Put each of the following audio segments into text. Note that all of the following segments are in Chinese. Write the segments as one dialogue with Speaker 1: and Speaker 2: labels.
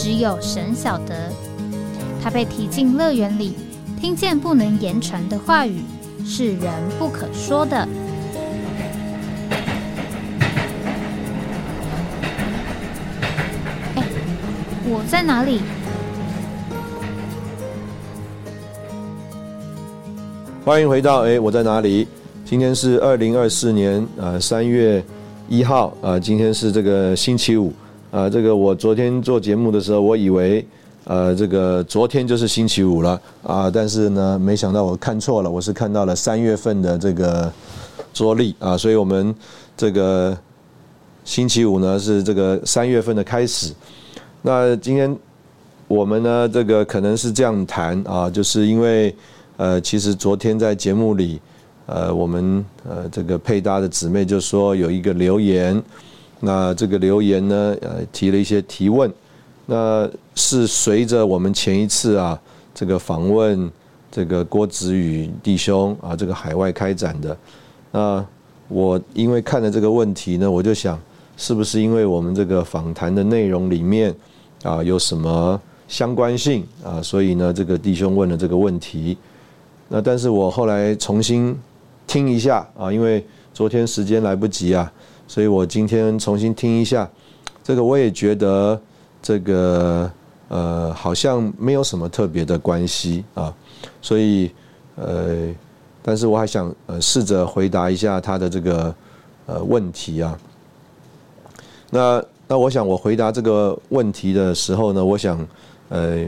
Speaker 1: 只有神晓得，他被提进乐园里，听见不能言传的话语，是人不可说的。哎，我在哪里？
Speaker 2: 欢迎回到哎，我在哪里？今天是二零二四年呃三月一号啊，今天是这个星期五。啊，这个我昨天做节目的时候，我以为，呃，这个昨天就是星期五了啊，但是呢，没想到我看错了，我是看到了三月份的这个桌历啊，所以我们这个星期五呢是这个三月份的开始。那今天我们呢，这个可能是这样谈啊，就是因为呃，其实昨天在节目里，呃，我们呃这个配搭的姊妹就说有一个留言。那这个留言呢，呃，提了一些提问，那是随着我们前一次啊，这个访问这个郭子宇弟兄啊，这个海外开展的。那我因为看了这个问题呢，我就想，是不是因为我们这个访谈的内容里面啊有什么相关性啊，所以呢，这个弟兄问了这个问题。那但是我后来重新听一下啊，因为昨天时间来不及啊。所以我今天重新听一下，这个我也觉得这个呃好像没有什么特别的关系啊，所以呃，但是我还想呃试着回答一下他的这个呃问题啊。那那我想我回答这个问题的时候呢，我想呃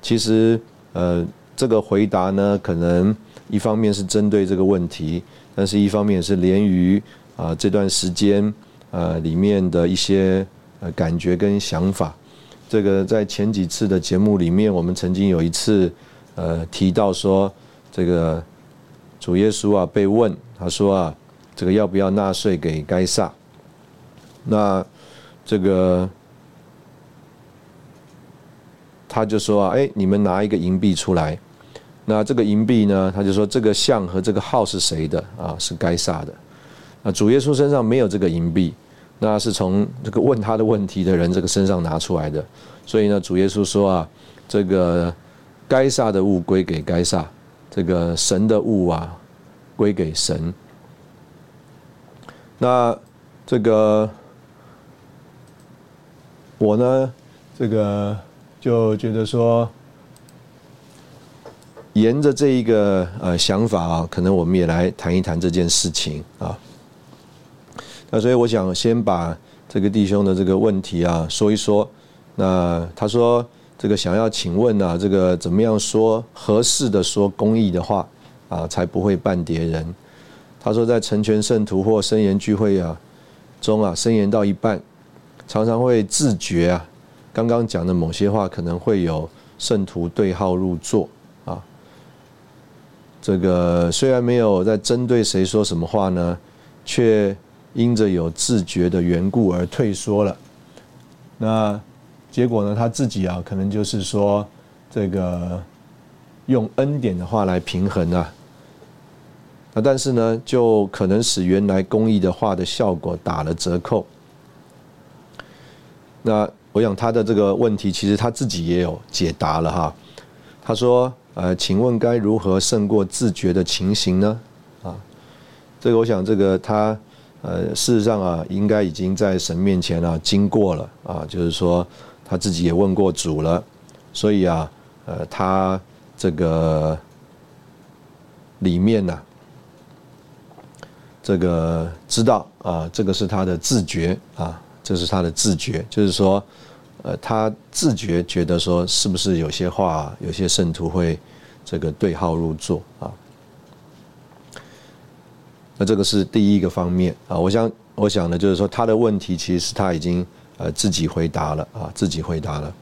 Speaker 2: 其实呃这个回答呢，可能一方面是针对这个问题，但是一方面是连于。啊，这段时间，呃，里面的一些呃感觉跟想法，这个在前几次的节目里面，我们曾经有一次呃提到说，这个主耶稣啊被问，他说啊，这个要不要纳税给该撒？那这个他就说啊，哎，你们拿一个银币出来，那这个银币呢，他就说这个像和这个号是谁的啊？是该撒的。啊，主耶稣身上没有这个银币，那是从这个问他的问题的人这个身上拿出来的。所以呢，主耶稣说啊，这个该撒的物归给该撒，这个神的物啊归给神。那这个我呢，这个就觉得说，沿着这一个呃想法啊，可能我们也来谈一谈这件事情啊。那所以我想先把这个弟兄的这个问题啊说一说。那他说这个想要请问啊，这个怎么样说合适的说公益的话啊，才不会绊跌人？他说在成全圣徒或声言聚会啊中啊，声言到一半，常常会自觉啊，刚刚讲的某些话可能会有圣徒对号入座啊。这个虽然没有在针对谁说什么话呢，却。因着有自觉的缘故而退缩了，那结果呢？他自己啊，可能就是说，这个用恩典的话来平衡啊，那但是呢，就可能使原来公益的话的效果打了折扣。那我想他的这个问题，其实他自己也有解答了哈。他说：“呃，请问该如何胜过自觉的情形呢？”啊，这个我想这个他。呃，事实上啊，应该已经在神面前啊经过了啊，就是说他自己也问过主了，所以啊，呃，他这个里面呢，这个知道啊，这个是他的自觉啊，这是他的自觉，就是说，呃，他自觉觉得说，是不是有些话，有些圣徒会这个对号入座啊？那这个是第一个方面啊，我想我想呢，就是说他的问题其实他已经呃自己回答了啊，自己回答了。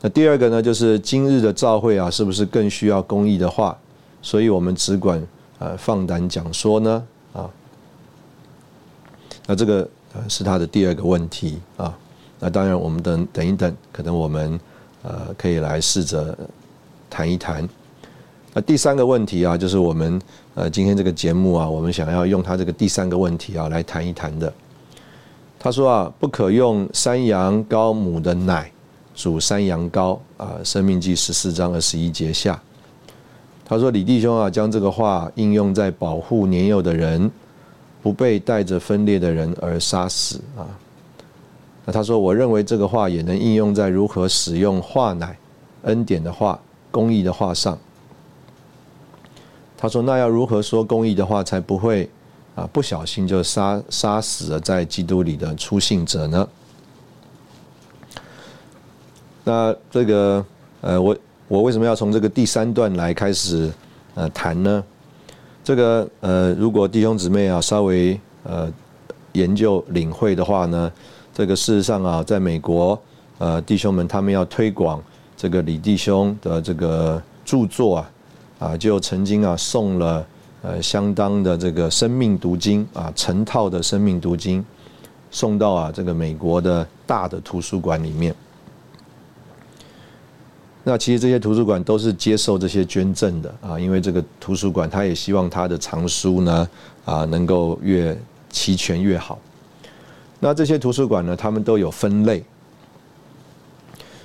Speaker 2: 那第二个呢，就是今日的召会啊，是不是更需要公益的话？所以我们只管呃放胆讲说呢啊。那这个呃是他的第二个问题啊。那当然，我们等等一等，可能我们呃可以来试着谈一谈。那第三个问题啊，就是我们呃今天这个节目啊，我们想要用他这个第三个问题啊来谈一谈的。他说啊，不可用山羊羔母的奶煮山羊羔啊，《生命记》十四章二十一节下。他说李弟兄啊，将这个话应用在保护年幼的人，不被带着分裂的人而杀死啊。那他说，我认为这个话也能应用在如何使用化奶、恩典的话、公益的话上。他说，那要如何说公义的话，才不会啊不小心就杀杀死了在基督里的初信者呢？那这个呃，我我为什么要从这个第三段来开始呃谈呢？这个呃，如果弟兄姊妹啊稍微呃研究领会的话呢？这个事实上啊，在美国，呃，弟兄们他们要推广这个李弟兄的这个著作啊，啊，就曾经啊送了呃相当的这个生命读经啊，成套的生命读经，送到啊这个美国的大的图书馆里面。那其实这些图书馆都是接受这些捐赠的啊，因为这个图书馆他也希望他的藏书呢啊能够越齐全越好。那这些图书馆呢，他们都有分类，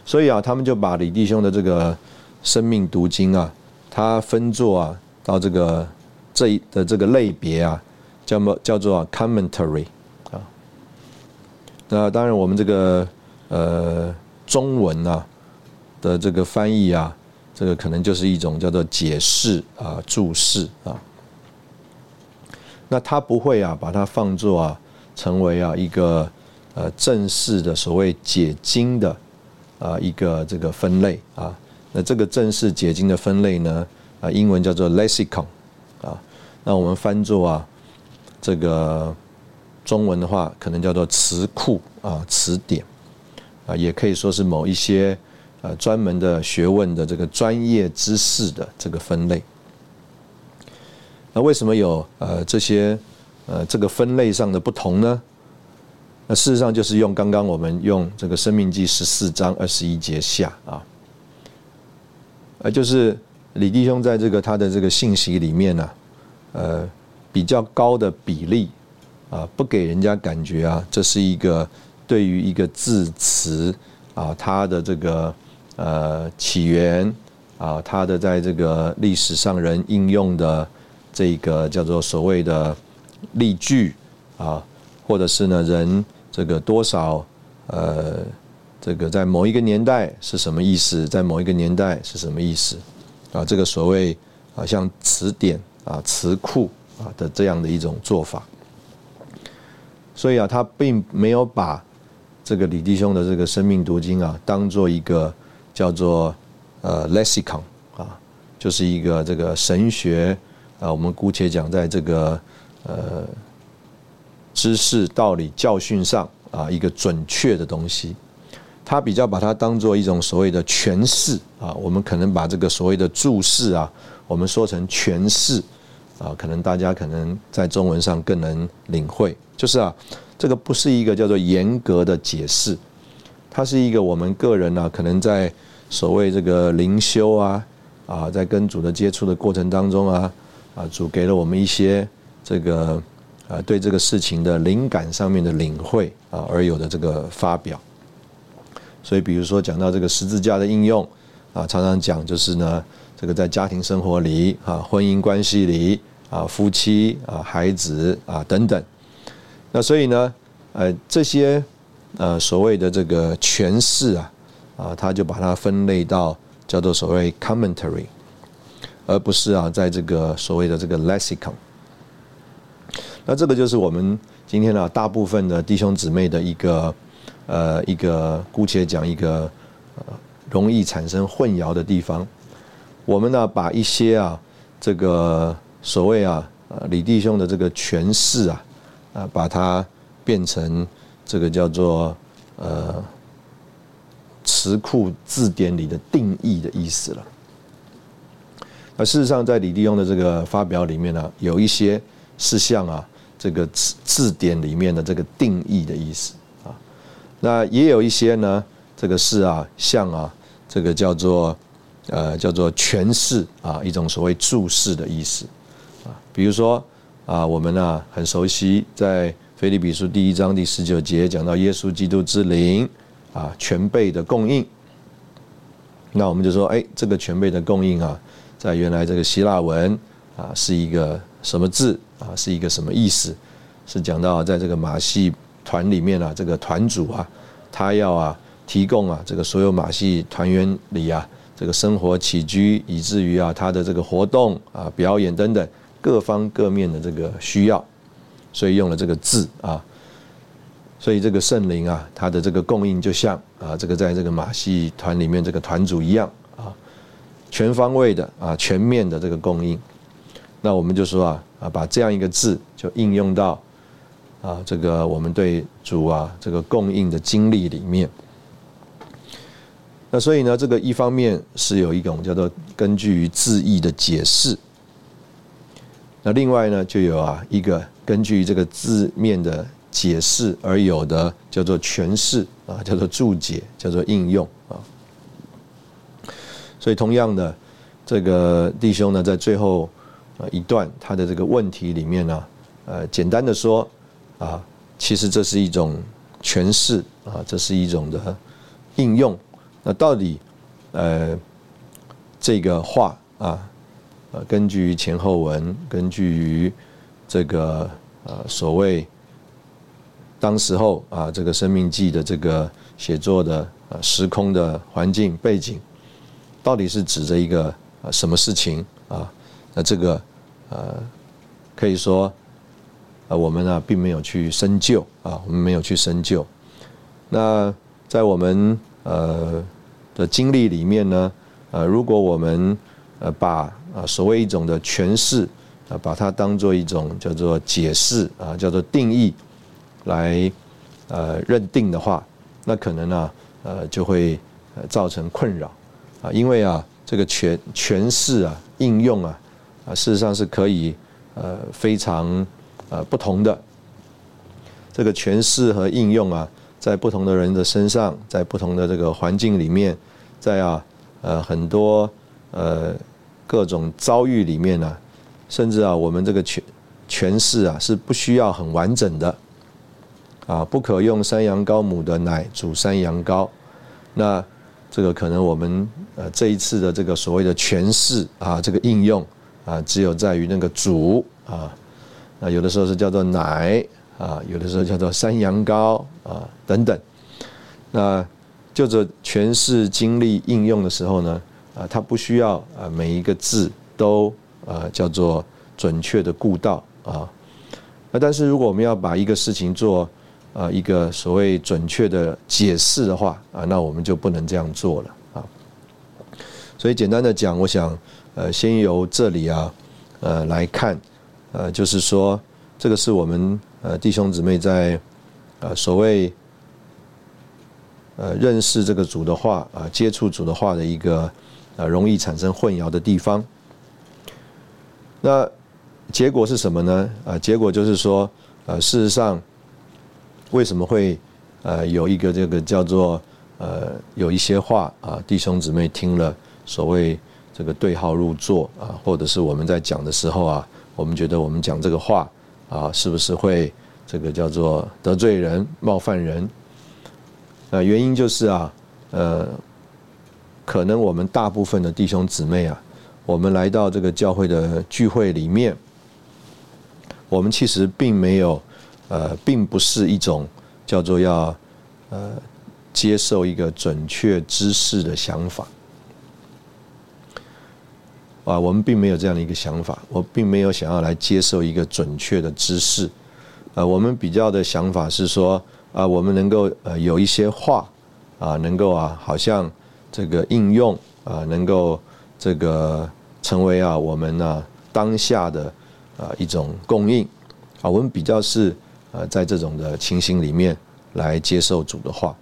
Speaker 2: 所以啊，他们就把李弟兄的这个生命读经啊，他分作啊到这个这一的这个类别啊，叫么叫做 commentary 啊。那当然，我们这个呃中文啊的这个翻译啊，这个可能就是一种叫做解释啊注释啊。那他不会啊把它放作啊。成为啊一个呃正式的所谓解经的啊一个这个分类啊，那这个正式解经的分类呢啊英文叫做 lexicon 啊，那我们翻作啊这个中文的话可能叫做词库啊词典啊，也可以说是某一些呃专门的学问的这个专业知识的这个分类。那为什么有呃这些？呃，这个分类上的不同呢，那事实上就是用刚刚我们用这个《生命记》十四章二十一节下啊，呃，就是李弟兄在这个他的这个信息里面呢，呃，比较高的比例啊，不给人家感觉啊，这是一个对于一个字词啊，它的这个呃起源啊，它的在这个历史上人应用的这个叫做所谓的。例句啊，或者是呢人这个多少呃，这个在某一个年代是什么意思？在某一个年代是什么意思？啊，这个所谓啊像词典啊词库啊的这样的一种做法。所以啊，他并没有把这个李弟兄的这个生命读经啊当做一个叫做呃 lexicon 啊，就是一个这个神学啊，我们姑且讲在这个。呃，知识、道理、教训上啊，一个准确的东西，他比较把它当做一种所谓的诠释啊。我们可能把这个所谓的注释啊，我们说成诠释啊，可能大家可能在中文上更能领会。就是啊，这个不是一个叫做严格的解释，它是一个我们个人呢，可能在所谓这个灵修啊啊，在跟主的接触的过程当中啊啊，主给了我们一些。这个啊，对这个事情的灵感上面的领会啊，而有的这个发表。所以，比如说讲到这个十字架的应用啊，常常讲就是呢，这个在家庭生活里啊，婚姻关系里啊，夫妻啊，孩子啊等等。那所以呢，呃，这些呃所谓的这个诠释啊，啊，他就把它分类到叫做所谓 commentary，而不是啊，在这个所谓的这个 lexicon。那这个就是我们今天呢，大部分的弟兄姊妹的一个呃一个姑且讲一个呃容易产生混淆的地方。我们呢把一些啊这个所谓啊李弟兄的这个诠释啊啊把它变成这个叫做呃词库字典里的定义的意思了。那事实上，在李弟兄的这个发表里面呢，有一些是像啊这个字字典里面的这个定义的意思，那也有一些呢，这个是啊像啊这个叫做呃叫做诠释啊一种所谓注释的意思啊，比如说啊我们呢很熟悉在腓立比书第一章第十九节讲到耶稣基督之灵啊全备的供应，那我们就说哎这个全备的供应啊。在原来这个希腊文啊，是一个什么字啊？是一个什么意思？是讲到在这个马戏团里面啊，这个团主啊，他要啊提供啊这个所有马戏团员里啊这个生活起居，以至于啊他的这个活动啊表演等等各方各面的这个需要，所以用了这个字啊。所以这个圣灵啊，他的这个供应就像啊这个在这个马戏团里面这个团主一样啊。全方位的啊，全面的这个供应，那我们就说啊啊，把这样一个字就应用到啊这个我们对主啊这个供应的经历里面。那所以呢，这个一方面是有一种叫做根据于字义的解释，那另外呢就有啊一个根据这个字面的解释而有的叫做诠释啊，叫做注解，叫做应用啊。所以，同样的，这个弟兄呢，在最后一段他的这个问题里面呢，呃，简单的说啊，其实这是一种诠释啊，这是一种的应用。那到底呃这个话啊，呃，根据前后文，根据于这个呃所谓当时候啊这个生命记的这个写作的呃时空的环境背景。到底是指着一个啊什么事情啊？那这个呃可以说啊我们呢并没有去深究啊，我们没有去深究。那在我们呃的经历里面呢，呃如果我们呃把啊所谓一种的诠释啊把它当做一种叫做解释啊叫做定义来呃认定的话，那可能呢呃就会呃造成困扰。啊，因为啊，这个诠诠释啊，应用啊，啊，事实上是可以呃非常呃不同的。这个诠释和应用啊，在不同的人的身上，在不同的这个环境里面，在啊呃很多呃各种遭遇里面呢，甚至啊我们这个诠诠释啊是不需要很完整的啊，不可用山羊羔母的奶煮山羊羔，那。这个可能我们呃这一次的这个所谓的诠释啊，这个应用啊，只有在于那个煮啊，啊有的时候是叫做奶啊，有的时候叫做山羊羔啊等等。那就着诠释经历应用的时候呢，啊，它不需要啊每一个字都啊叫做准确的顾到啊。那但是如果我们要把一个事情做。啊，一个所谓准确的解释的话啊，那我们就不能这样做了啊。所以简单的讲，我想呃，先由这里啊，呃来看，呃，就是说这个是我们呃弟兄姊妹在呃所谓呃认识这个主的话啊，接触主的话的一个呃容易产生混淆的地方。那结果是什么呢？啊，结果就是说，呃，事实上。为什么会呃有一个这个叫做呃有一些话啊弟兄姊妹听了所谓这个对号入座啊，或者是我们在讲的时候啊，我们觉得我们讲这个话啊，是不是会这个叫做得罪人、冒犯人？呃，原因就是啊，呃，可能我们大部分的弟兄姊妹啊，我们来到这个教会的聚会里面，我们其实并没有。呃，并不是一种叫做要呃接受一个准确知识的想法啊，我们并没有这样的一个想法，我并没有想要来接受一个准确的知识，呃，我们比较的想法是说啊，我们能够呃有一些话啊，能够啊，好像这个应用啊，能够这个成为啊我们呢当下的啊一种供应啊，我们比较是。呃，在这种的情形里面来接受主的话，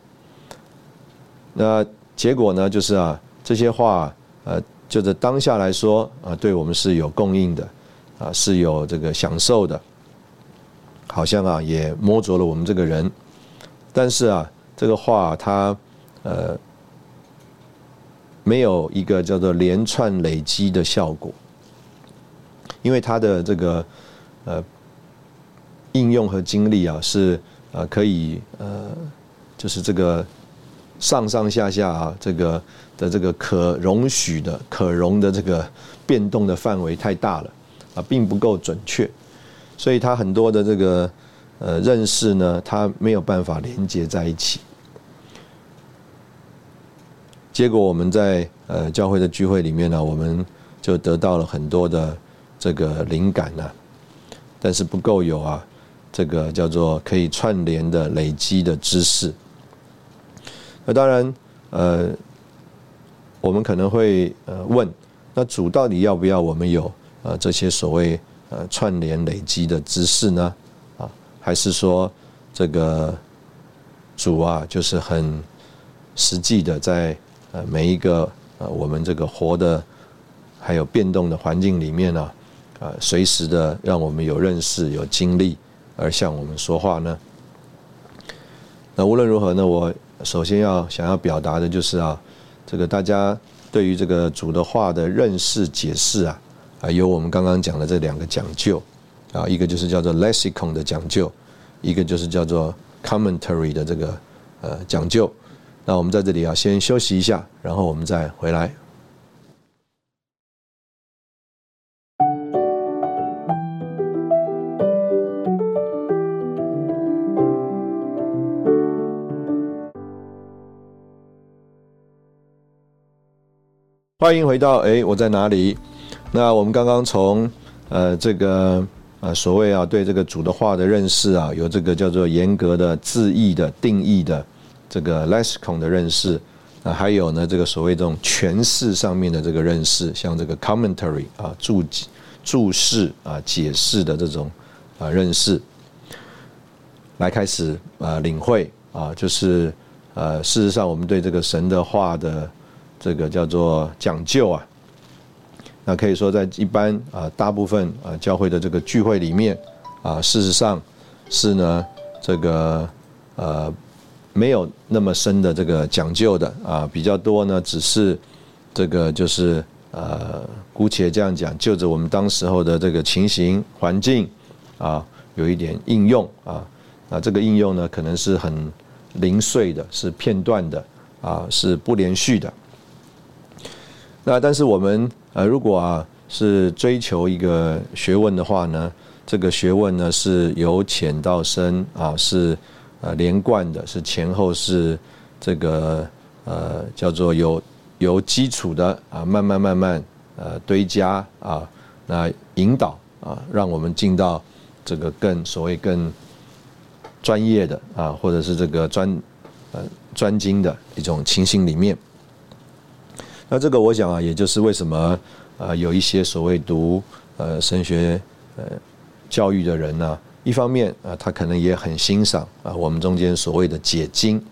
Speaker 2: 那结果呢，就是啊，这些话，呃，就在当下来说啊，对我们是有供应的，啊，是有这个享受的，好像啊，也摸着了我们这个人。但是啊，这个话它，呃，没有一个叫做连串累积的效果，因为它的这个，呃，应用和经历啊，是呃可以呃，就是这个。上上下下啊，这个的这个可容许的、可容的这个变动的范围太大了啊，并不够准确，所以它很多的这个呃认识呢，它没有办法连接在一起。结果我们在呃教会的聚会里面呢，我们就得到了很多的这个灵感呢，但是不够有啊，这个叫做可以串联的累积的知识。那当然，呃，我们可能会呃问，那主到底要不要我们有呃这些所谓呃串联累积的知识呢？啊，还是说这个主啊，就是很实际的在呃每一个呃我们这个活的还有变动的环境里面呢，啊，随时的让我们有认识、有经历而向我们说话呢？那无论如何呢，我。首先要想要表达的就是啊，这个大家对于这个主的话的认识解释啊，啊有我们刚刚讲的这两个讲究啊，一个就是叫做 lexicon 的讲究，一个就是叫做 commentary 的这个呃讲究。那我们在这里要先休息一下，然后我们再回来。欢迎回到哎，我在哪里？那我们刚刚从呃这个呃所谓啊对这个主的话的认识啊，有这个叫做严格的字义的定义的这个 lexicon 的认识啊，还有呢这个所谓这种诠释上面的这个认识，像这个 commentary 啊注注释啊解释的这种啊认识，来开始啊领会啊，就是呃事实上我们对这个神的话的。这个叫做讲究啊，那可以说在一般啊大部分啊教会的这个聚会里面啊，事实上是呢这个呃没有那么深的这个讲究的啊，比较多呢只是这个就是呃姑且这样讲，就着我们当时候的这个情形环境啊，有一点应用啊，那这个应用呢可能是很零碎的，是片段的啊，是不连续的。那但是我们呃，如果啊是追求一个学问的话呢，这个学问呢是由浅到深啊，是呃连贯的，是前后是这个呃叫做有有基础的啊，慢慢慢慢呃堆加啊，那引导啊，让我们进到这个更所谓更专业的啊，或者是这个专呃专精的一种情形里面。那这个我想啊，也就是为什么呃有一些所谓读呃神学呃教育的人呢，一方面啊他可能也很欣赏啊我们中间所谓的解经，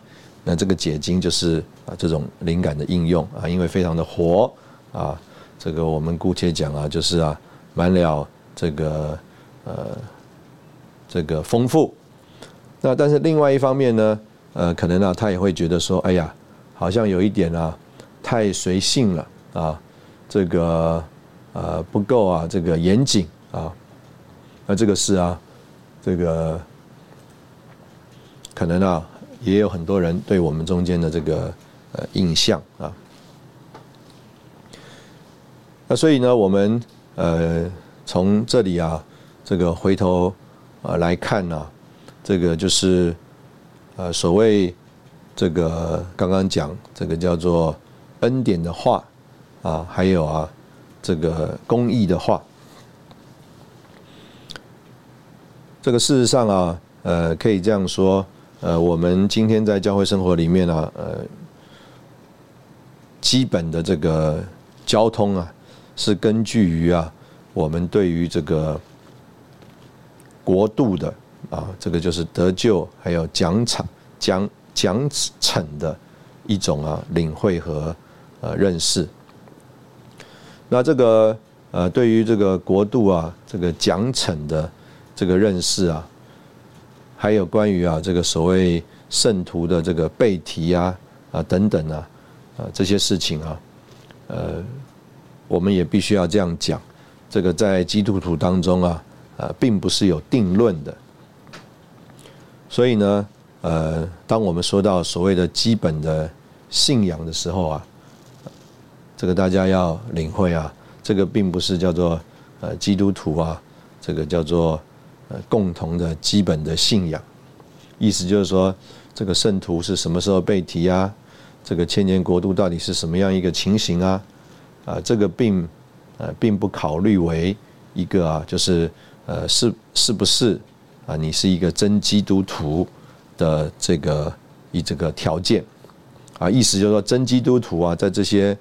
Speaker 2: 那这个解经就是啊这种灵感的应用啊，因为非常的活啊，这个我们姑且讲啊，就是啊满了这个呃这个丰富。那但是另外一方面呢，呃可能呢他也会觉得说，哎呀，好像有一点啊。太随性了啊，这个呃不够啊，这个严谨啊，那这个是啊，这个可能啊也有很多人对我们中间的这个呃印象啊，那所以呢，我们呃从这里啊这个回头啊来看呢，这个就是呃所谓这个刚刚讲这个叫做。恩典的话，啊，还有啊，这个公益的话，这个事实上啊，呃，可以这样说，呃，我们今天在教会生活里面呢，呃，基本的这个交通啊，是根据于啊，我们对于这个国度的啊，这个就是得救还有奖惩奖奖惩的。一种啊领会和呃认识。那这个呃对于这个国度啊这个奖惩的这个认识啊，还有关于啊这个所谓圣徒的这个背题啊啊等等啊啊这些事情啊，呃，我们也必须要这样讲，这个在基督徒当中啊啊并不是有定论的。所以呢，呃，当我们说到所谓的基本的信仰的时候啊，这个大家要领会啊，这个并不是叫做呃基督徒啊，这个叫做呃共同的基本的信仰。意思就是说，这个圣徒是什么时候被提啊？这个千年国度到底是什么样一个情形啊？啊，这个并呃并不考虑为一个啊，就是呃是是不是？啊，你是一个真基督徒的这个以这个条件啊，意思就是说真基督徒啊，在这些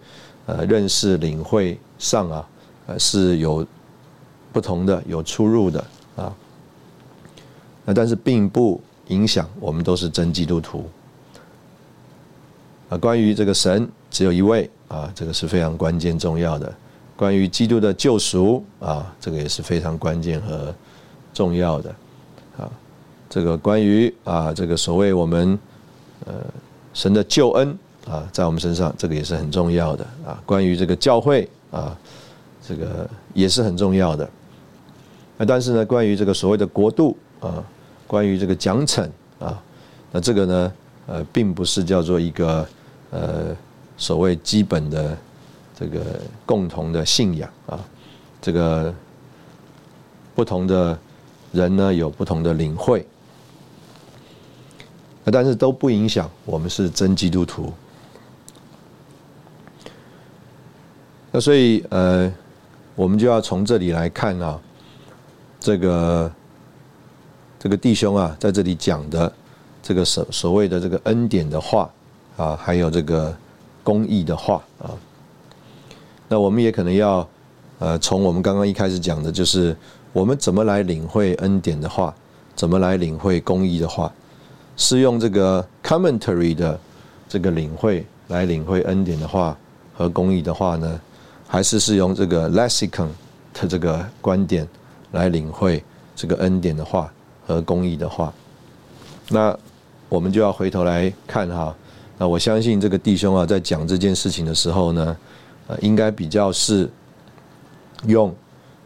Speaker 2: 呃认识领会上啊，呃是有不同的、有出入的啊。那但是并不影响我们都是真基督徒啊。关于这个神只有一位啊，这个是非常关键重要的。关于基督的救赎啊，这个也是非常关键和重要的。啊，这个关于啊，这个所谓我们呃神的救恩啊，在我们身上，这个也是很重要的啊。关于这个教会啊，这个也是很重要的。那但是呢，关于这个所谓的国度啊，关于这个奖惩啊，那这个呢，呃，并不是叫做一个呃所谓基本的这个共同的信仰啊，这个不同的。人呢有不同的领会，但是都不影响我们是真基督徒。那所以呃，我们就要从这里来看啊，这个这个弟兄啊，在这里讲的这个所所谓的这个恩典的话啊，还有这个公义的话啊，那我们也可能要呃，从我们刚刚一开始讲的，就是。我们怎么来领会恩典的话？怎么来领会公义的话？是用这个 commentary 的这个领会来领会恩典的话和公义的话呢？还是是用这个 lexicon 的这个观点来领会这个恩典的话和公义的话？那我们就要回头来看哈。那我相信这个弟兄啊，在讲这件事情的时候呢，呃，应该比较是用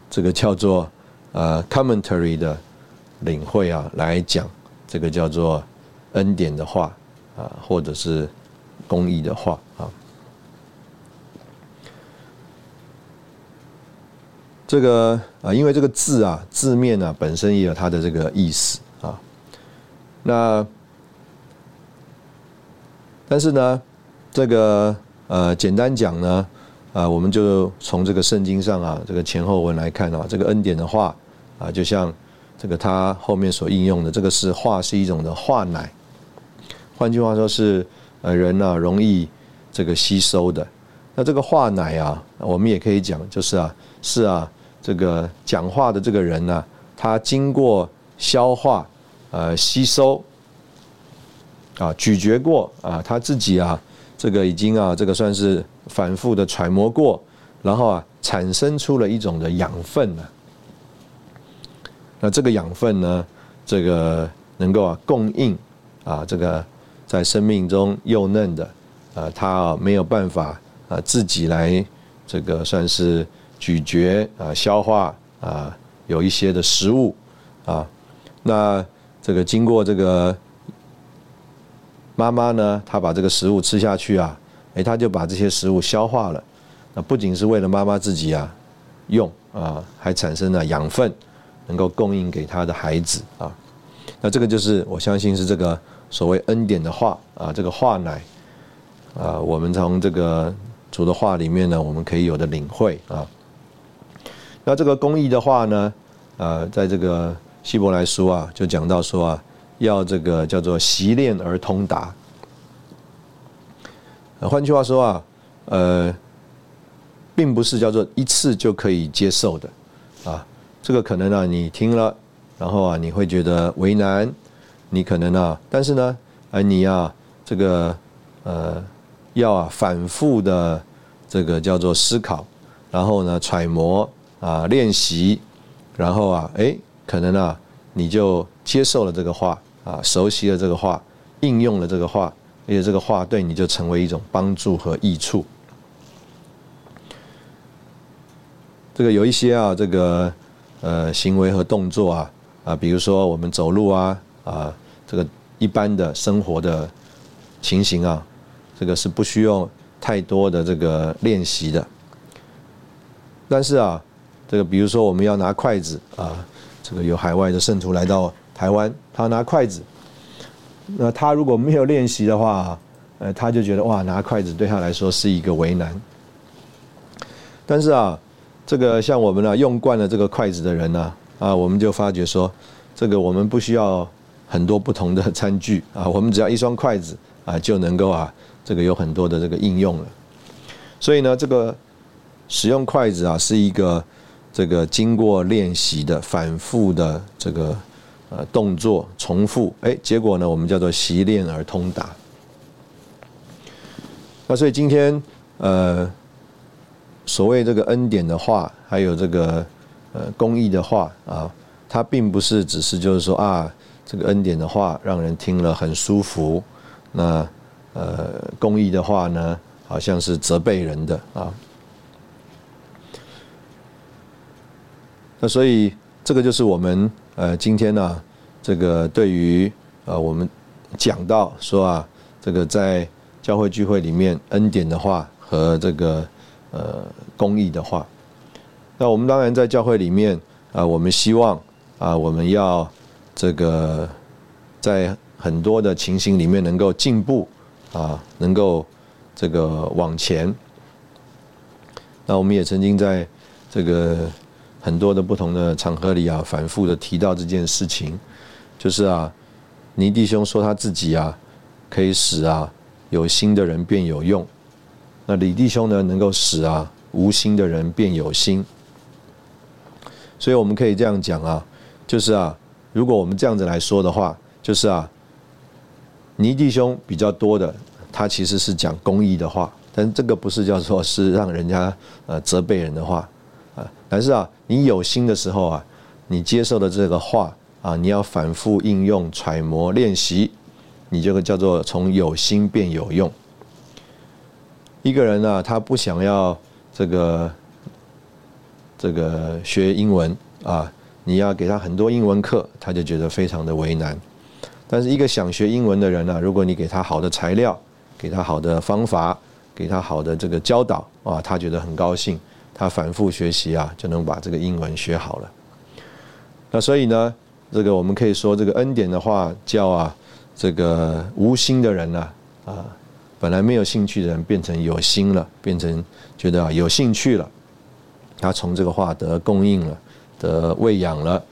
Speaker 2: 这个叫做。呃，commentary 的领会啊，来讲这个叫做恩典的话啊，或者是公义的话啊。这个啊，因为这个字啊，字面呢本身也有它的这个意思啊。那但是呢，这个呃，简单讲呢，啊，我们就从这个圣经上啊，这个前后文来看啊，这个恩典的话。啊，就像这个它后面所应用的，这个是化是一种的化奶，换句话说是呃人呢容易这个吸收的。那这个化奶啊，我们也可以讲，就是啊是啊这个讲话的这个人呢，他经过消化呃吸收啊咀嚼过啊他自己啊这个已经啊这个算是反复的揣摩过，然后啊产生出了一种的养分呢。那这个养分呢，这个能够啊供应啊这个在生命中幼嫩的啊，它没有办法啊自己来这个算是咀嚼啊消化啊有一些的食物啊，那这个经过这个妈妈呢，她把这个食物吃下去啊，哎，她就把这些食物消化了，那不仅是为了妈妈自己啊用啊，还产生了养分。能够供应给她的孩子啊，那这个就是我相信是这个所谓恩典的话啊，这个话奶啊，我们从这个主的话里面呢，我们可以有的领会啊。那这个公益的话呢，呃，在这个希伯来书啊，就讲到说啊，要这个叫做习练而通达。换句话说啊，呃，并不是叫做一次就可以接受的啊。这个可能啊，你听了，然后啊，你会觉得为难，你可能啊，但是呢，呃，你啊，这个呃，要啊反复的这个叫做思考，然后呢揣摩啊练习，然后啊哎可能啊你就接受了这个话啊熟悉了这个话，应用了这个话，而且这个话对你就成为一种帮助和益处。这个有一些啊这个呃行为和动作啊啊比如说我们走路啊啊这个一般的生活的情形啊。这个是不需要太多的这个练习的，但是啊，这个比如说我们要拿筷子啊，这个有海外的圣徒来到台湾，他拿筷子，那他如果没有练习的话，呃，他就觉得哇，拿筷子对他来说是一个为难。但是啊，这个像我们呢用惯了这个筷子的人呢，啊，我们就发觉说，这个我们不需要很多不同的餐具啊，我们只要一双筷子啊，就能够啊。这个有很多的这个应用了，所以呢，这个使用筷子啊，是一个这个经过练习的、反复的这个呃动作重复，哎，结果呢，我们叫做习练而通达。那所以今天呃，所谓这个恩典的话，还有这个呃公益的话啊，它并不是只是就是说啊，这个恩典的话让人听了很舒服，那。呃，公益的话呢，好像是责备人的啊。那所以这个就是我们呃今天呢，这个对于呃我们讲到说啊，这个在教会聚会里面恩典的话和这个呃公益的话，那我们当然在教会里面啊，我们希望啊，我们要这个在很多的情形里面能够进步。啊，能够这个往前。那我们也曾经在这个很多的不同的场合里啊，反复的提到这件事情，就是啊，倪弟兄说他自己啊，可以使啊有心的人变有用。那李弟兄呢，能够使啊无心的人变有心。所以我们可以这样讲啊，就是啊，如果我们这样子来说的话，就是啊。倪弟兄比较多的，他其实是讲公益的话，但这个不是叫做是让人家呃责备人的话啊。但是啊，你有心的时候啊，你接受的这个话啊，你要反复应用、揣摩、练习，你这个叫做从有心变有用。一个人呢，他不想要这个这个学英文啊，你要给他很多英文课，他就觉得非常的为难。但是一个想学英文的人呢，如果你给他好的材料，给他好的方法，给他好的这个教导啊，他觉得很高兴，他反复学习啊，就能把这个英文学好了。那所以呢，这个我们可以说，这个恩典的话叫啊，这个无心的人呢，啊，本来没有兴趣的人变成有心了，变成觉得啊有兴趣了，他从这个话得供应了，得喂养了，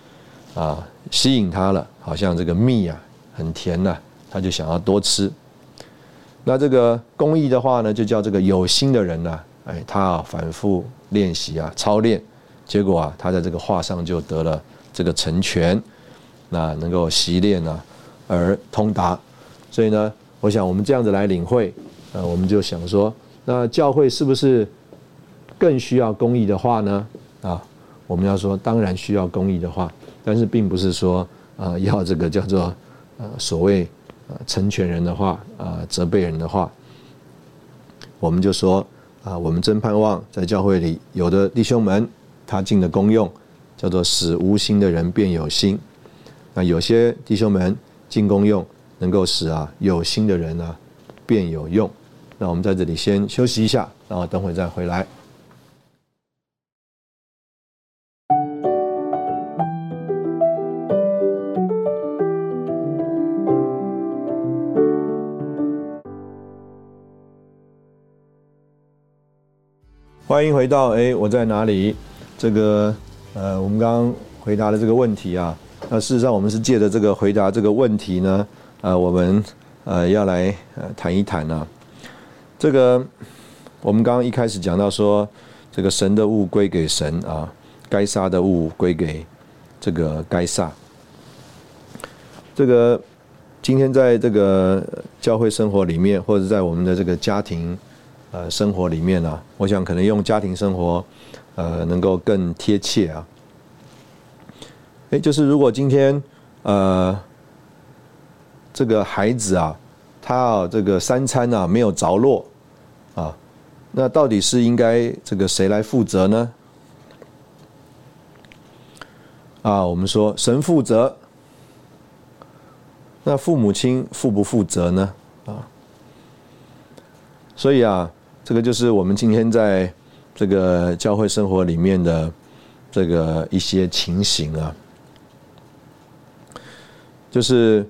Speaker 2: 啊，吸引他了，好像这个蜜啊。很甜呐，他就想要多吃。那这个公益的话呢，就叫这个有心的人呐，哎，他啊反复练习啊，操练，结果啊，他在这个画上就得了这个成全，那能够习练啊而通达。所以呢，我想我们这样子来领会，呃，我们就想说，那教会是不是更需要公益的话呢？啊，我们要说，当然需要公益的话，但是并不是说啊要这个叫做。呃，所谓呃成全人的话，啊责备人的话，我们就说啊，我们真盼望在教会里有的弟兄们，他进的功用叫做使无心的人变有心。那有些弟兄们进功用，能够使啊有心的人呢变有用。那我们在这里先休息一下，然后等会再回来。欢迎回到哎，我在哪里？这个呃，我们刚刚回答的这个问题啊，那事实上我们是借着这个回答这个问题呢，呃，我们呃要来呃谈一谈啊，这个我们刚刚一开始讲到说，这个神的物归给神啊，该杀的物归给这个该杀。这个今天在这个教会生活里面，或者在我们的这个家庭呃生活里面呢，我想可能用家庭生活呃能够更贴切啊。哎，就是如果今天呃这个孩子啊，他啊这个三餐啊没有着落啊，那到底是应该这个谁来负责呢？啊，我们说神负责，那父母亲负不负责呢？啊，所以啊，这个就是我们今天在这个教会生活里面的这个一些情形啊，就是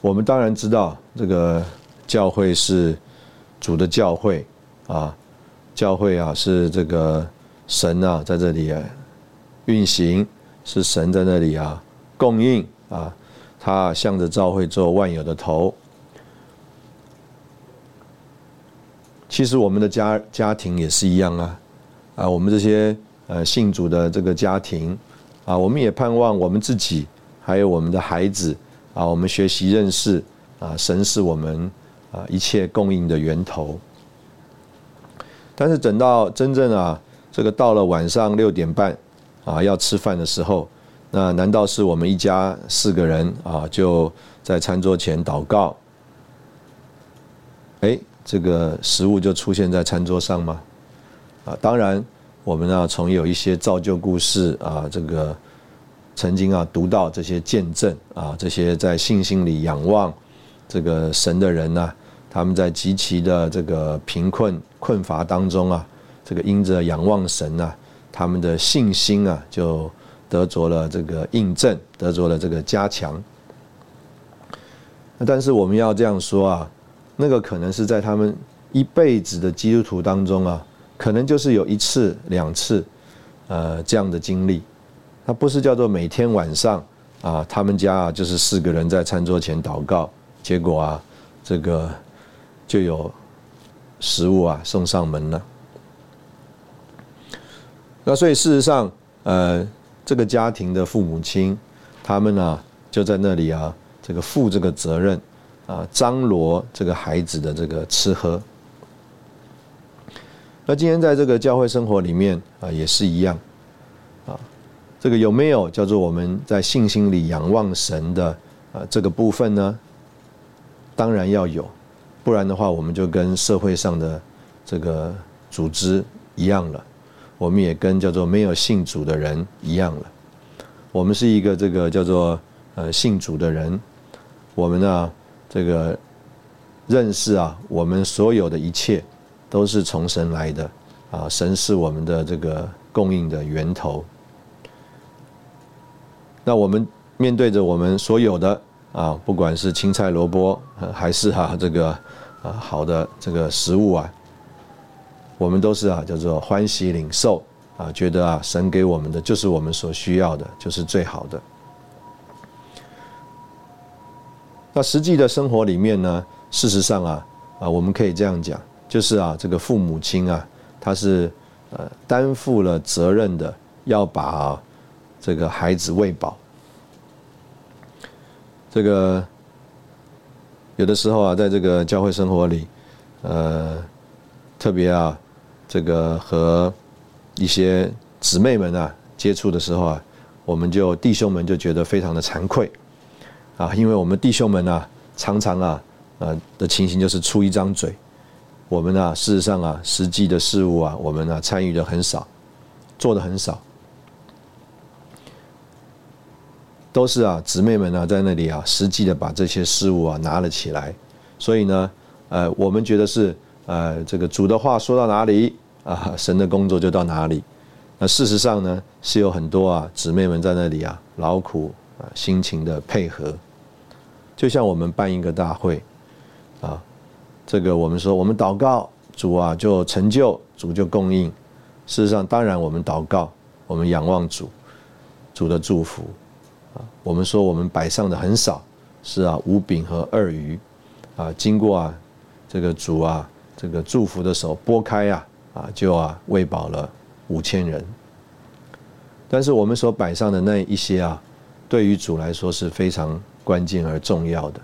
Speaker 2: 我们当然知道这个教会是主的教会啊，教会啊是这个神啊在这里。运行是神在那里啊，供应啊，他向着教会做万有的头。其实我们的家家庭也是一样啊，啊，我们这些呃信主的这个家庭啊，我们也盼望我们自己还有我们的孩子啊，我们学习认识啊，神是我们啊一切供应的源头。但是等到真正啊，这个到了晚上六点半。啊，要吃饭的时候，那难道是我们一家四个人啊，就在餐桌前祷告？哎，这个食物就出现在餐桌上吗？啊，当然，我们呢从有一些造就故事啊，这个曾经啊读到这些见证啊，这些在信心里仰望这个神的人呢，他们在极其的这个贫困困乏当中啊，这个因着仰望神啊。他们的信心啊，就得着了这个印证，得着了这个加强。但是我们要这样说啊，那个可能是在他们一辈子的基督徒当中啊，可能就是有一次、两次，呃，这样的经历。他不是叫做每天晚上啊，他们家啊就是四个人在餐桌前祷告，结果啊，这个就有食物啊送上门了。那所以事实上，呃，这个家庭的父母亲，他们呢就在那里啊，这个负这个责任，啊，张罗这个孩子的这个吃喝。那今天在这个教会生活里面啊，也是一样，啊，这个有没有叫做我们在信心里仰望神的啊这个部分呢？当然要有，不然的话，我们就跟社会上的这个组织一样了。我们也跟叫做没有信主的人一样了。我们是一个这个叫做呃信主的人，我们呢这个认识啊，我们所有的一切都是从神来的啊，神是我们的这个供应的源头。那我们面对着我们所有的啊，不管是青菜萝卜还是哈这个啊好的这个食物啊。我们都是啊，叫做欢喜领受啊，觉得啊，神给我们的就是我们所需要的，就是最好的。那实际的生活里面呢，事实上啊，啊，我们可以这样讲，就是啊，这个父母亲啊，他是呃担负了责任的，要把这个孩子喂饱。这个有的时候啊，在这个教会生活里，呃，特别啊。这个和一些姊妹们啊接触的时候啊，我们就弟兄们就觉得非常的惭愧啊，因为我们弟兄们啊常常啊呃的情形就是出一张嘴，我们啊事实上啊实际的事物啊我们啊参与的很少，做的很少，都是啊姊妹们啊在那里啊实际的把这些事物啊拿了起来，所以呢呃我们觉得是呃这个主的话说到哪里。啊，神的工作就到哪里？那事实上呢，是有很多啊姊妹们在那里啊劳苦啊辛勤的配合，就像我们办一个大会啊，这个我们说我们祷告主啊就成就主就供应。事实上，当然我们祷告，我们仰望主，主的祝福啊。我们说我们摆上的很少，是啊五饼和二鱼啊，经过啊这个主啊这个祝福的手拨开啊。啊，就啊喂饱了五千人，但是我们所摆上的那一些啊，对于主来说是非常关键而重要的。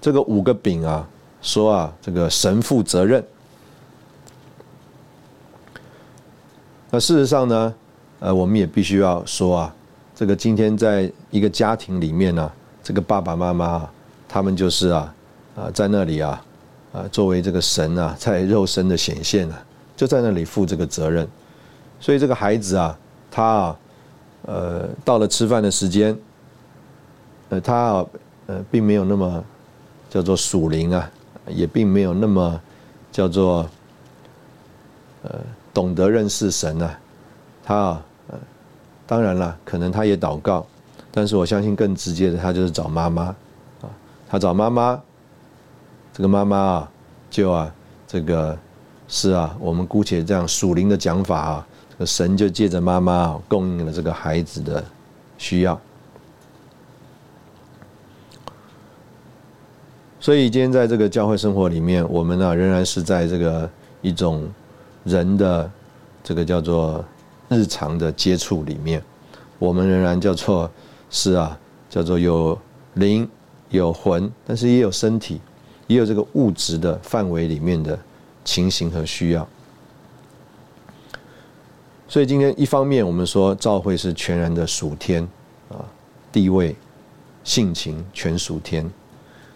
Speaker 2: 这个五个饼啊，说啊，这个神负责任。那事实上呢，呃，我们也必须要说啊，这个今天在一个家庭里面呢，这个爸爸妈妈他们就是啊，啊，在那里啊，啊，作为这个神啊，在肉身的显现啊，就在那里负这个责任。所以这个孩子啊，他啊，呃，到了吃饭的时间，呃，他啊，呃，并没有那么。叫做属灵啊，也并没有那么叫做呃懂得认识神啊。他啊，当然了，可能他也祷告，但是我相信更直接的，他就是找妈妈啊。他找妈妈，这个妈妈啊，就啊，这个是啊，我们姑且这样属灵的讲法啊，神就借着妈妈供应了这个孩子的需要。所以今天在这个教会生活里面，我们呢仍然是在这个一种人的这个叫做日常的接触里面，我们仍然叫做是啊，叫做有灵有魂，但是也有身体，也有这个物质的范围里面的情形和需要。所以今天一方面我们说教会是全然的属天啊，地位、性情全属天。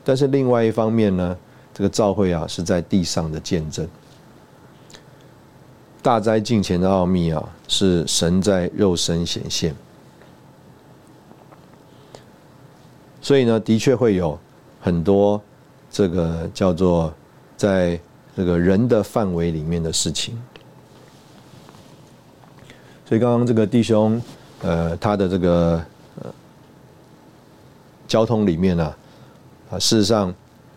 Speaker 2: 但是另外一方面呢，这个召会啊是在地上的见证。大灾近前的奥秘啊，是神在肉身显现。所以呢，的确会有很多这个叫做在这个人的范围里面的事情。所以刚刚这个弟兄，呃，他的这个交通里面呢。啊，事实上，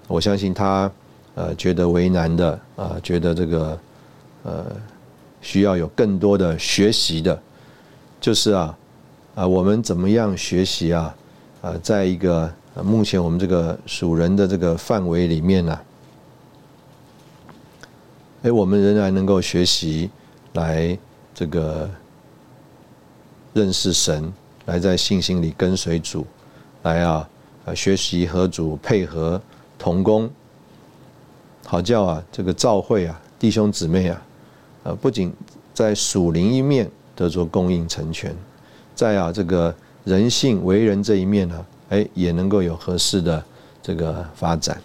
Speaker 2: 我相信他，呃，觉得为难的，啊，觉得这个，呃，需要有更多的学习的，就是啊，啊，我们怎么样学习啊？啊，在一个目前我们这个属人的这个范围里面呢，哎，我们仍然能够学习来这个认识神，来在信心里跟随主，来啊。学习和主配合同工，好叫啊，这个召会啊，弟兄姊妹啊，呃，不仅在属灵一面得着供应成全，在啊这个人性为人这一面呢，哎，也能够有合适的这个发展。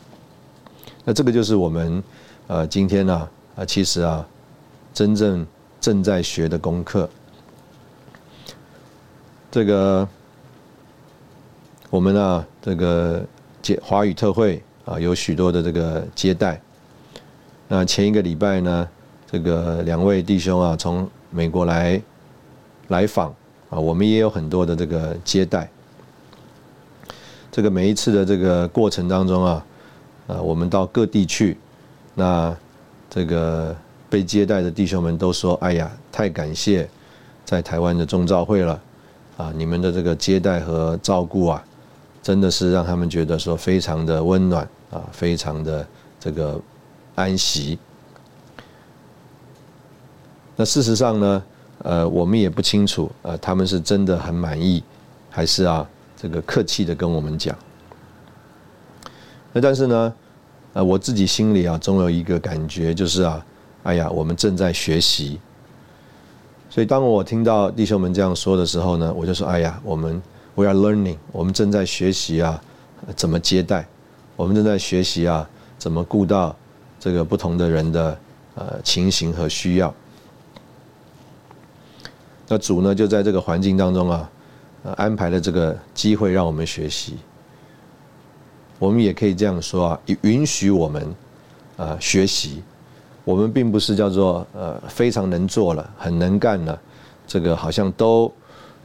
Speaker 2: 那这个就是我们呃今天呢啊，其实啊，真正正在学的功课，这个。我们呢，这个接华语特会啊，有许多的这个接待。那前一个礼拜呢，这个两位弟兄啊，从美国来来访啊，我们也有很多的这个接待。这个每一次的这个过程当中啊，啊，我们到各地去，那这个被接待的弟兄们都说：“哎呀，太感谢在台湾的中召会了啊，你们的这个接待和照顾啊。”真的是让他们觉得说非常的温暖啊，非常的这个安息。那事实上呢，呃，我们也不清楚，呃，他们是真的很满意，还是啊这个客气的跟我们讲。那但是呢，呃，我自己心里啊总有一个感觉，就是啊，哎呀，我们正在学习。所以当我听到弟兄们这样说的时候呢，我就说，哎呀，我们。We are learning，我们正在学习啊，怎么接待？我们正在学习啊，怎么顾到这个不同的人的呃情形和需要。那主呢，就在这个环境当中啊，安排了这个机会让我们学习。我们也可以这样说啊，允许我们啊学习。我们并不是叫做呃非常能做了，很能干了，这个好像都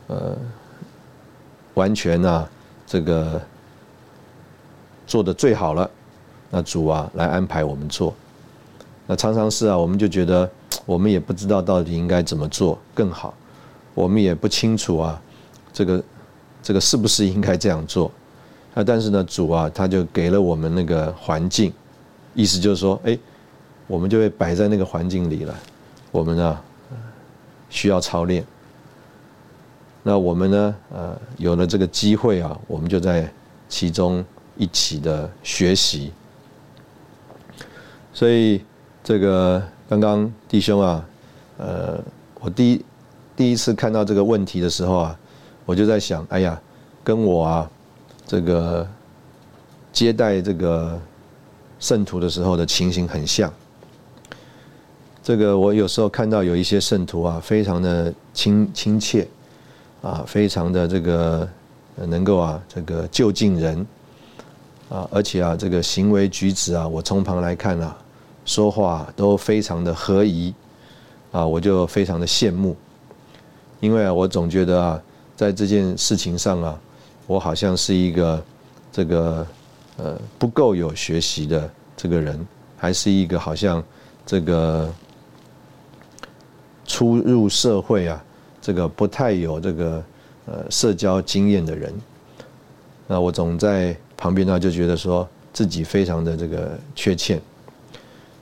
Speaker 2: 呃。完全呢，这个做的最好了，那主啊来安排我们做。那常常是啊，我们就觉得我们也不知道到底应该怎么做更好，我们也不清楚啊，这个这个是不是应该这样做？啊，但是呢，主啊他就给了我们那个环境，意思就是说，哎，我们就会摆在那个环境里了，我们呢需要操练。那我们呢，呃，有了这个机会啊，我们就在其中一起的学习。所以这个刚刚弟兄啊，呃，我第一第一次看到这个问题的时候啊，我就在想，哎呀，跟我啊这个接待这个圣徒的时候的情形很像。这个我有时候看到有一些圣徒啊，非常的亲亲切，啊，非常的这个能够啊这个就近人，啊，而且啊这个行为举止啊，我从旁来看啊，说话都非常的合宜，啊，我就非常的羡慕，因为啊我总觉得啊在这件事情上啊，我好像是一个这个呃不够有学习的这个人，还是一个好像这个。初入社会啊，这个不太有这个呃社交经验的人，那我总在旁边呢，就觉得说自己非常的这个缺欠，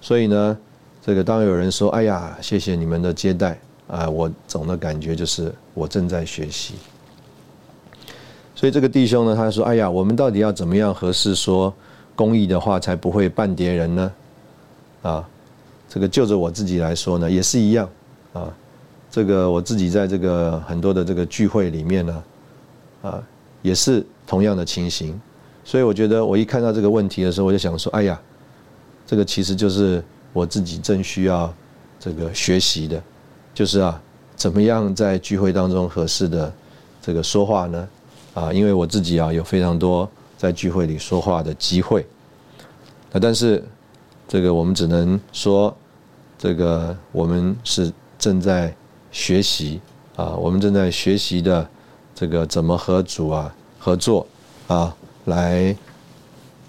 Speaker 2: 所以呢，这个当有人说“哎呀，谢谢你们的接待啊”，我总的感觉就是我正在学习。所以这个弟兄呢，他说：“哎呀，我们到底要怎么样合适说公益的话，才不会绊别人呢？”啊，这个就着我自己来说呢，也是一样。啊，这个我自己在这个很多的这个聚会里面呢，啊，也是同样的情形，所以我觉得我一看到这个问题的时候，我就想说，哎呀，这个其实就是我自己正需要这个学习的，就是啊，怎么样在聚会当中合适的这个说话呢？啊，因为我自己啊有非常多在聚会里说话的机会，那但是这个我们只能说，这个我们是。正在学习啊，我们正在学习的这个怎么和主啊合作啊，来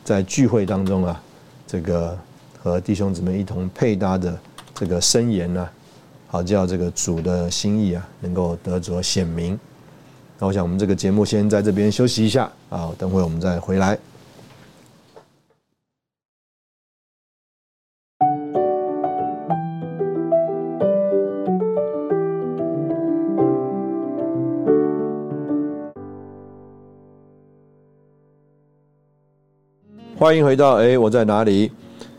Speaker 2: 在聚会当中啊，这个和弟兄姊妹一同配搭的这个声言呢，好叫这个主的心意啊能够得着显明。那我想我们这个节目先在这边休息一下啊，等会我们再回来。欢迎回到哎，我在哪里？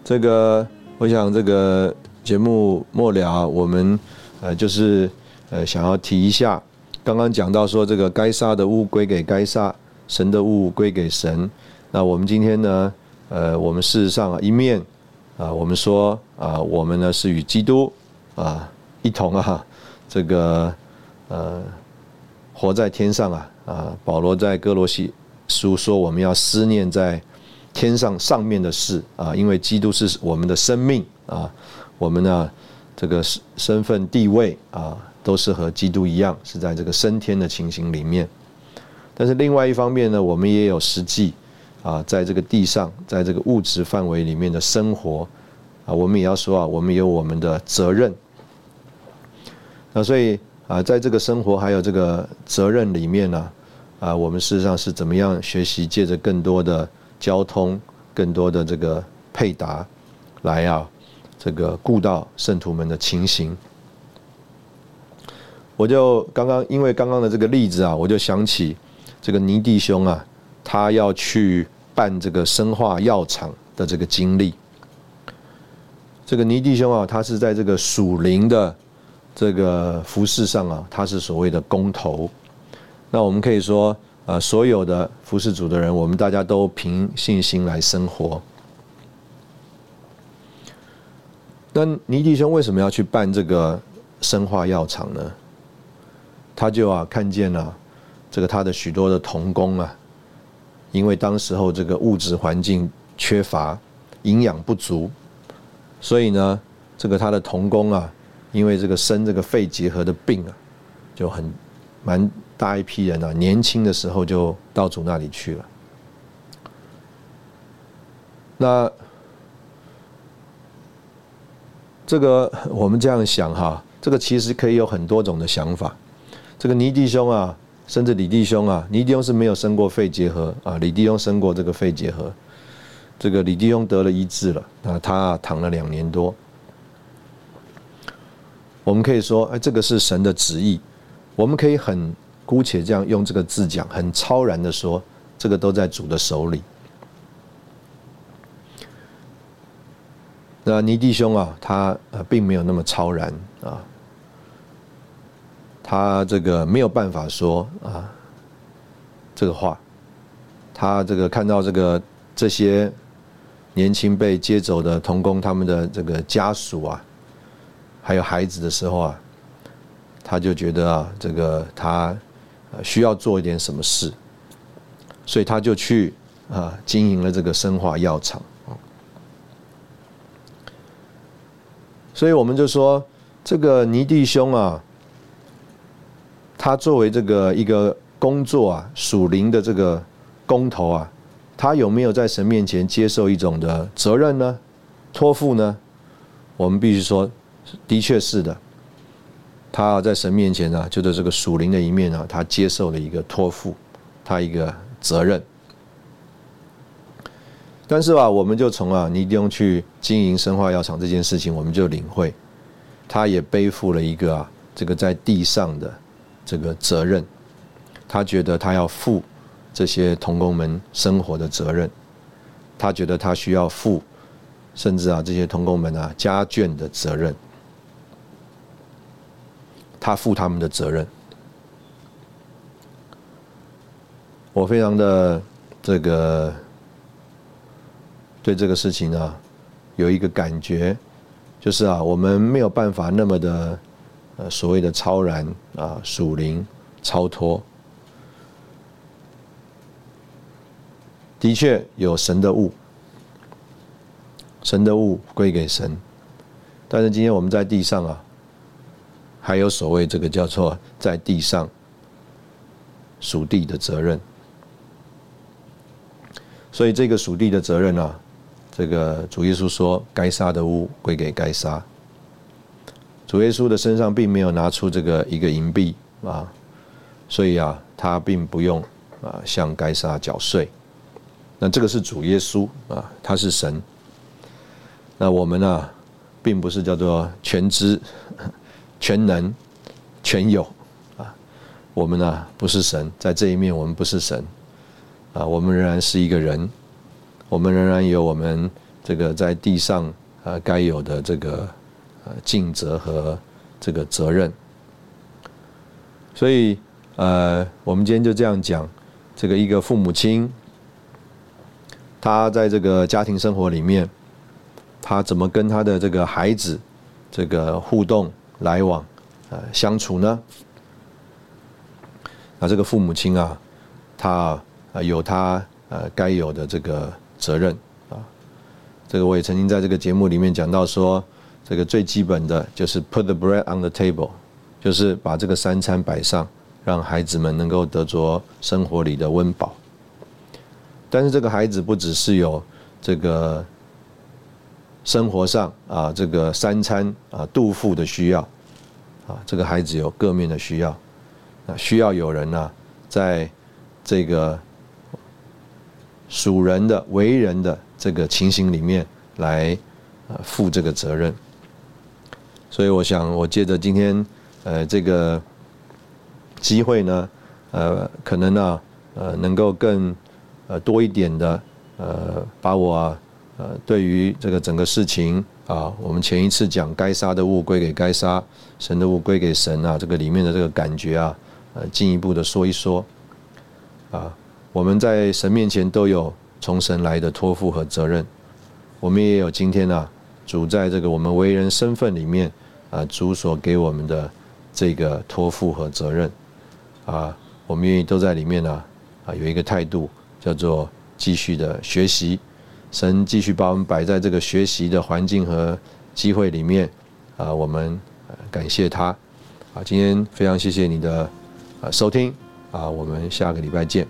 Speaker 2: 这个，我想这个节目末了，我们呃就是呃想要提一下，刚刚讲到说这个该杀的物归给该杀，神的物归给神。那我们今天呢，呃，我们事实上啊一面啊，我们说啊，我们呢是与基督啊一同啊，这个呃活在天上啊啊，保罗在哥罗西书说我们要思念在。天上上面的事啊，因为基督是我们的生命啊，我们呢这个身份地位啊，都是和基督一样，是在这个升天的情形里面。但是另外一方面呢，我们也有实际啊，在这个地上，在这个物质范围里面的生活啊，我们也要说啊，我们有我们的责任。那所以啊，在这个生活还有这个责任里面呢，啊，我们事实上是怎么样学习，借着更多的。交通更多的这个配搭，来啊，这个顾到圣徒们的情形。我就刚刚因为刚刚的这个例子啊，我就想起这个尼弟兄啊，他要去办这个生化药厂的这个经历。这个尼弟兄啊，他是在这个属灵的这个服饰上啊，他是所谓的工头。那我们可以说。啊，所有的服侍主的人，我们大家都凭信心来生活。那尼弟兄为什么要去办这个生化药厂呢？他就啊看见了这个他的许多的童工啊，因为当时候这个物质环境缺乏，营养不足，所以呢，这个他的童工啊，因为这个生这个肺结核的病啊，就很蛮。大一批人啊，年轻的时候就到主那里去了。那这个我们这样想哈，这个其实可以有很多种的想法。这个尼弟兄啊，甚至李弟兄啊，尼弟兄是没有生过肺结核啊，李弟兄生过这个肺结核。这个李弟兄得了医治了啊，他躺了两年多。我们可以说，哎，这个是神的旨意，我们可以很。姑且这样用这个字讲，很超然的说，这个都在主的手里。那尼弟兄啊，他呃并没有那么超然啊，他这个没有办法说啊这个话，他这个看到这个这些年轻被接走的童工他们的这个家属啊，还有孩子的时候啊，他就觉得啊，这个他需要做一点什么事，所以他就去啊经营了这个生化药厂。所以我们就说，这个尼弟兄啊，他作为这个一个工作啊，属灵的这个工头啊，他有没有在神面前接受一种的责任呢？托付呢？我们必须说，的确是的。他在神面前呢，就在这个属灵的一面啊，他接受了一个托付，他一个责任。但是吧，我们就从啊尼丁去经营生化药厂这件事情，我们就领会，他也背负了一个啊这个在地上的这个责任，他觉得他要负这些童工们生活的责任，他觉得他需要负，甚至啊这些童工们啊家眷的责任，他负他们的责任，我非常的这个。对这个事情呢，有一个感觉，就是啊，我们没有办法那么的，呃，所谓的超然啊，属灵超脱。的确有神的物，神的物归给神，但是今天我们在地上啊，还有所谓这个叫做在地上属地的责任，所以这个属地的责任啊。这个主耶稣说：“该杀的物归给该杀。”主耶稣的身上并没有拿出这个一个银币啊，所以啊，他并不用啊向该杀缴税。那这个是主耶稣啊，他是神。那我们呢，并不是叫做全知、全能、全有啊。我们呢，不是神，在这一面我们不是神啊，我们仍然是一个人。我们仍然有我们这个在地上呃该有的这个呃尽责和这个责任，所以呃我们今天就这样讲，这个一个父母亲，他在这个家庭生活里面，他怎么跟他的这个孩子这个互动来往呃相处呢？那这个父母亲啊，他啊有他呃该有的这个。责任啊，这个我也曾经在这个节目里面讲到说，这个最基本的就是 put the bread on the table，就是把这个三餐摆上，让孩子们能够得着生活里的温饱。但是这个孩子不只是有这个生活上啊，这个三餐啊肚腹的需要啊，这个孩子有各面的需要啊，需要有人呢，在这个。属人的为人的这个情形里面来，呃，负这个责任。所以我想，我借着今天呃这个机会呢，呃，可能呢，呃，能够更呃多一点的呃，把我呃对于这个整个事情啊，我们前一次讲该杀的物归给该杀，神的物归给神啊，这个里面的这个感觉啊，呃，进一步的说一说啊。我们在神面前都有从神来的托付和责任，我们也有今天啊，主在这个我们为人身份里面啊，主所给我们的这个托付和责任啊，我们愿意都在里面呢啊，有一个态度叫做继续的学习，神继续把我们摆在这个学习的环境和机会里面啊，我们感谢他啊，今天非常谢谢你的收听啊，我们下个礼拜见。